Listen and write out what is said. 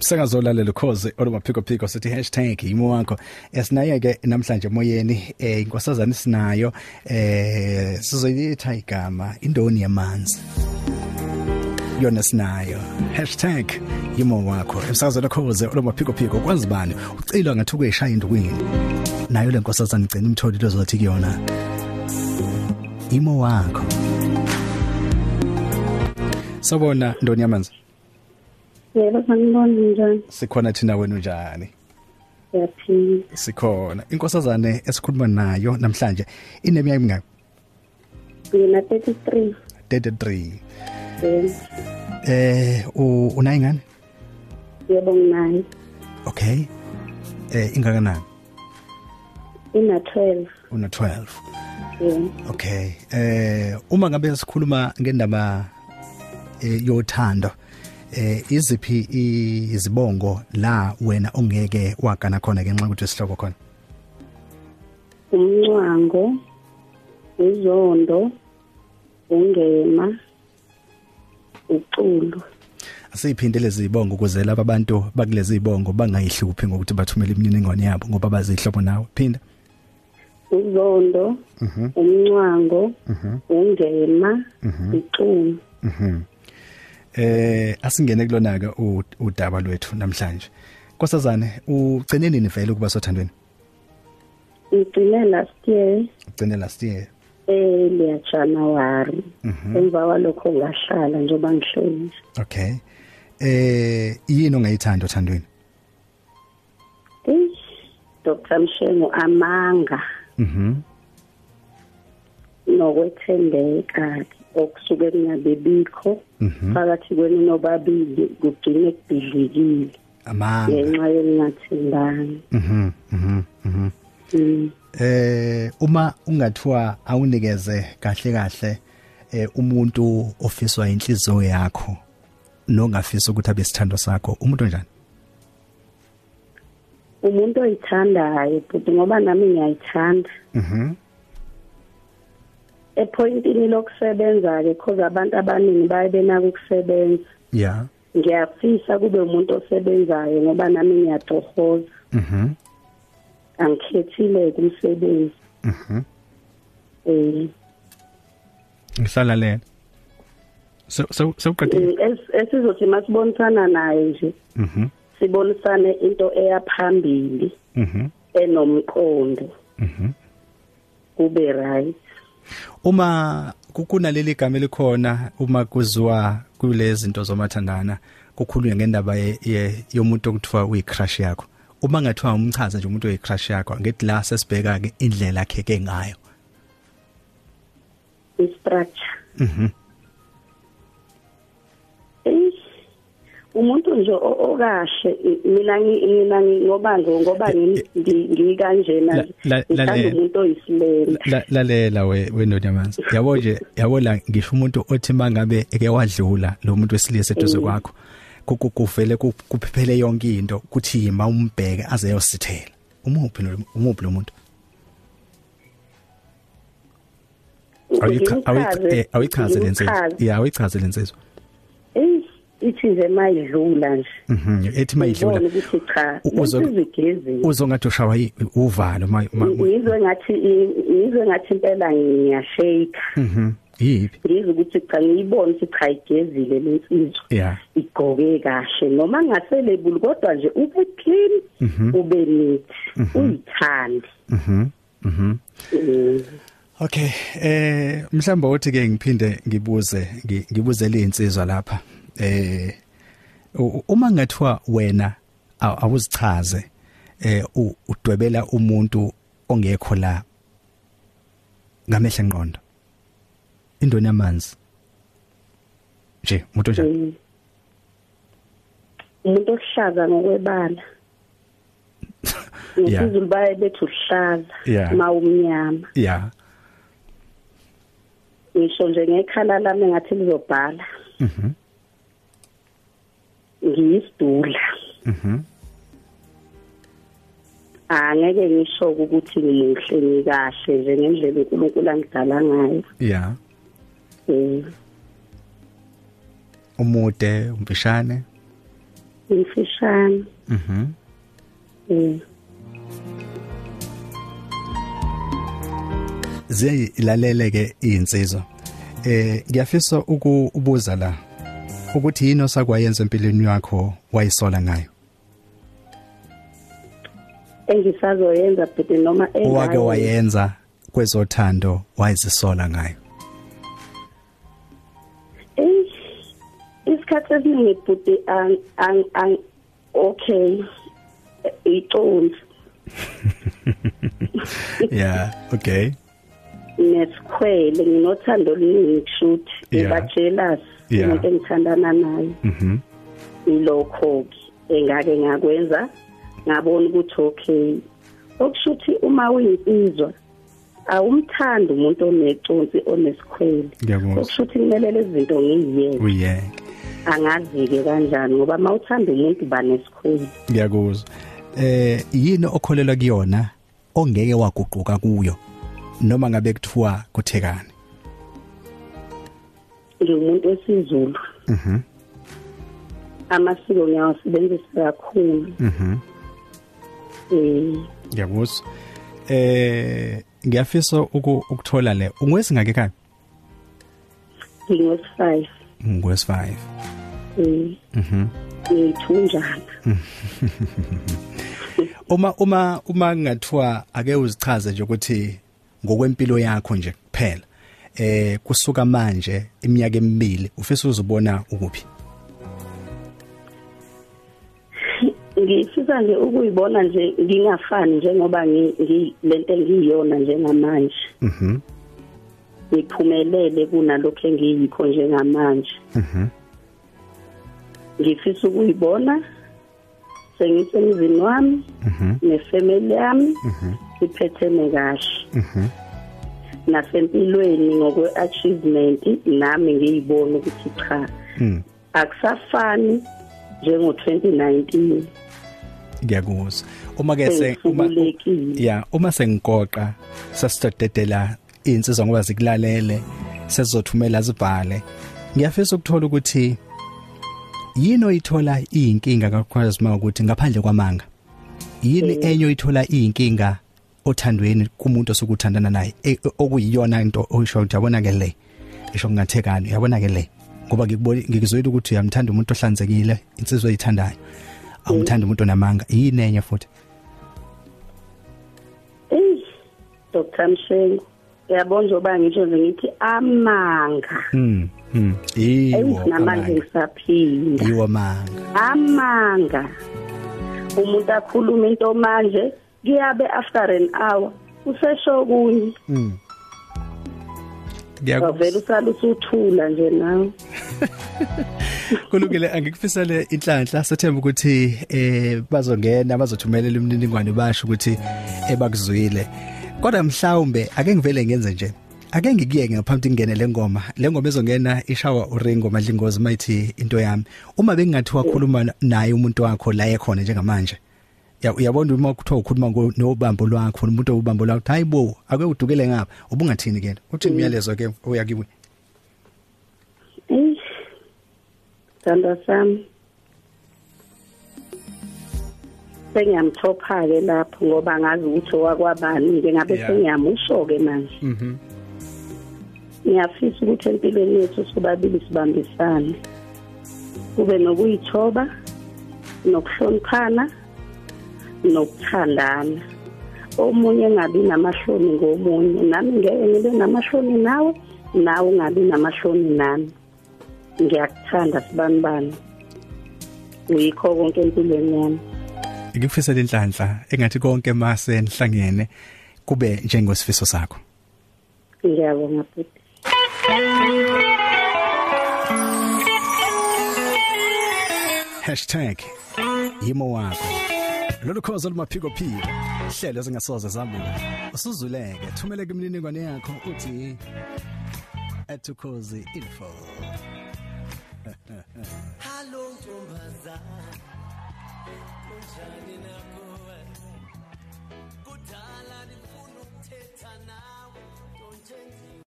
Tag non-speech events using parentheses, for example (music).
Sengazolalela ukhoze olumaphiko phiko sithi #imo wakho esinaye ke namhlanje moyeni eh inkosazana sinayo eh sizoyitha igama indoni yamanzi. Yona sinayo #imo wakho emsakazweni khoze olumaphiko phiko kwazi bani ucilwa ngathi ukuyishaya indukwini nayo le nkosazana igcina imtholi lozothi kuyona. Imo wakho Sabona ndoni yamanzi. Yebo sanibona njani? Sikhona thina wena unjani? Siyaphila. Sikhona. Inkosazane esikhuluma nayo namhlanje ineminyaka emingaki? Ngina 33. 33. Yebo. Eh unayo ngane? Yebo nginayo. Okay. Eh ingakanani? Ina 12. Una 12. yeah. Okay. Eh uma ngabe sikhuluma ngendaba eh yothando eh iziphi izibongo la wena ongeke wagana khona ngenxa ukuthi isihloko khona? Umncwango izondo ungema uculo asiphinde lezi zibongo ukuze laba bantu bakulezi zibongo bangayihluphi ngokuthi bathumele imininingwane yabo ngoba bazihlobo nawe? Phinda uzondo umncwango ungema iculo mhm. Eh asingene kulona ke udaba lwethu namhlanje. Nkosazane ugcine nini vele ukuba sothandweni? Ngigcine last year. Ugcine last year. Eh le January. Emva kwalokho ngahlala njengoba ngihleli Okay. Eh yini ongayithanda othandweni? Eh Dr Mshengo amanga. Mhm. Nokwethembeka okusuke kungabibikho phakathi kwenu nobabili kugcine kubhidlikile. Amanga. Ngenxa yokungathembani. Mhm mhm mhm. Mm. eh uma ungathiwa awunikeze kahle kahle eh umuntu ofiswa inhliziyo yakho nongafisa ukuthi abe sithando sakho umuntu onjani? Umuntu oyithandayo futhi ngoba nami ngiyayithanda. Mhm. Epointini lokusebenza ke because abantu abaningi baye benaka ukusebenza yeah. Ngiyafisa kube umuntu osebenzayo ngoba nami ngiyatohoza mhm angikhethile kumsebenzi. Mhm eh ngihlala lela so so so qedile es- esizothi masibonisana naye nje mhm sibonisane into eyaphambili mhm enomqondo. Mhm kube right. Uma kukunaleli gama elikhona uma kuziwa kulezi zinto zomathandana kukhulunywa ngendaba ye- ye- yomuntu okuthiwa uyicrush yakho. Uma ngathiwa umchaza nje umuntu oyicrush yakho ngethi la sesibheka ke indlela yakhe ke ngayo. Istructure. Mhm. Eh, umuntu nje o- okahle i- mina ngi- mina ngi- ngoba ngo- ngoba ngimi- ngi- ngikanjena La- la- ngithanda lalela. umuntu oyisilele La- lalela we wendoda yamanzi. Yabo nje yabo la ngisho umuntu othi mangabe eke wadlula lo muntu wesilisa eduze kwakho kuku kuvele ku- kuphephele yonke into kuthi yima umbheke aze yosithela umuphi lo umuphi lo muntu? Awuyicha- awuyicha- eh, awichaze lensizwa yeah awichaze lensizwa Eh, ithi nje mayidlula nje. Mhm ethi mayidlula. Ngibone ukuthi cha U- uzo- usizigezile uzongathi ushawa yi- uvalo ma ma- ngizwe ngathi ngizwe ngathi impela ngiyashake mhm yipi ngizwe ukuthi cha ngiyibone ukuthi cha igezile lensizwa yeah igqoke kahle. Noma ngaselebuli kodwa nje ube clean ube neat uyithandi. Mhm mhm. Mm. Okay eh mhlamba uthi ke ngiphinde ngibuze ngi- ngibuzele insizwa lapha. Eh uma ngathiwa wena aw- awuzichaze eh udwebela umuntu ongekho la ngamehla ngqondo indoni yamanzi? Nje umuntu njani Mm. umuntu ohlaza ngokwebala. (laughs) Yeah. ngizizulu baye bethi uhlaza mawumnyama yeah ngisho nje ngekhala lami ngathi lizobhala. Mhm. Ngiyisidula mhm angeke ngisho ukuthi ngimuhle ngikahle nje ngendlela uNkulunkulu angidala ngayo. Yeah eh umude umpishane imfishane Mhm. eh ziyayilalele ke insizwa eh ngiyafisa ukubuza la. Ukuthi yini osakwayenza empilweni yakho wayisola ngayo? Engisazoyenza but noma owake wayenza kwezothando wayizisola ngayo? Isikhathi esiningi bhuti ang ang ang okay. Iconsi (laughs) yeah okay. Nesikhwele nginothando oluningi kushuthi. Yeah. Umuntu engithandana naye. Mhm ilokho ke engake ngakwenza. Ngabona ukuthi okay okushuthi uma uyinsizwa awumthandi umuntu oneconsi onesikhwele. Ngiyakuzwa. Okushuthi kumele lezi zinto ngiyiyeke uyeke. Angazi-ke kanjani ngoba uma uthanda umuntu uba nesikhwele. Ngiyakuzwa. Eh yini okholelwa kuyona ongeke waguquka kuyo? Noma ngabe kuthiwa kuthekani? Ngiwumuntu wesizulu. Mhm. Amasiko ngiyawasebenzisa kakhulu. Mhm. Um ngiyakuzwa eh ngiyafisa uku- ukuthola le ungwesingake ekhaya ngingwesi-five ngwesi5 um mhm. Ngiyithunjana (laughs) uma uma uma ngathiwa ake uzichaze nje ukuthi ngokwempilo yakho nje kuphela eh kusuka manje iminyaka emibili ufisa uzubona ukuphi? Ngifisa nje ukuyibona nje ngingafani njengoba ngi- ngi- lento engiyiyona njengamanje. Mhm. Ngiphumelele kunalokho engiyikho njengamanje. Mhm. Ngifisa ukuyibona sengisemzini wami mhm. nefamily yami mhm. siphethene kahle. Mhm. Nasempilweni ngokwe-achievement nami ngiyibona ukuthi cha Mm, akusafani njengo-2019 ngiyakuzwa uma ke se uma Sengikhululekile. ya uma sengigoqa sasitodedela insizwa ngoba zikulalele sezizothumela zibhale. Ngiyafisa ukuthola ukuthi yini oyithola iyinkinga kakhulu uma ukuthi ngaphandle kwamanga? Yini enye oyithola iyinkinga othandweni kumuntu osukuthandana naye e- okuyiyona into oyisho ukuthi yabona ke le isho kungathekani yabona ke le ngoba ngikubona ngikuzwela ukuthi uyamthanda umuntu ohlanzekile insizwa oyithandayo awumthanda umuntu onamanga yini enye futhi eyi dr mshengo uyabona njengoba ngisho ngithi amanga Mm. Mm. Yiwo. namanje amanga. ngisaphinda Yiwo manga. amanga umuntu akhuluma into manje kuyabe after an hour usesho kunye Mm. wavela Ngiyakuzwa. usala usuthula nje nawe (laughs) Kulungile angikufisele inhlanhla sathemba ukuthi eh bazongena bazothumelela imininingwane basho ukuthi ebakuzwile. Kodwa mhlawumbe ake ngivele ngenze nje. Ake ngikuyeke ngaphambi ngene le ngoma. Le ngoma ezongena ishawa uringo madlingozi mayithi into yami. Uma bengingathiwa khuluma naye umuntu wakho la ekhona njengamanje. Ya uyabona uma kuthiwa ukhuluma nobambo lwakho umuntu obambo lwakho hayibo ake udukele ngapha ubungathini ke? Uthi imiyalezo ke oyakiwe eyi sithandwa sami. Sengiyamthopha-ke lapho ngoba ngazi ukuthi owakwabani ngingabe Yeah. sengiyamusho-ke manje. Mhm. Ngiyafisa ukuthi empilweni yethu sobabili sibambisane. Kube nokuyithoba nokuhloniphana nokuthandana omunye engabi namahloni ngomunye nami ngeke ngibe namahloni nawe nawe ungabi namahloni nami. Ngiyakuthanda sibanibani uyikho konke empilweni yami. Ngikufisela inhlanhla engathi konke mase nihlangene kube njengosifiso sakho. Ngiyabonga bhuti #yimo wakho. lolu khozo olumaphicophiko hlelo ezingasoze zambula usuzuleke thumele kumniningwane yakho uthi atukhozi info. Hello ntombazana. Kunjani nakho?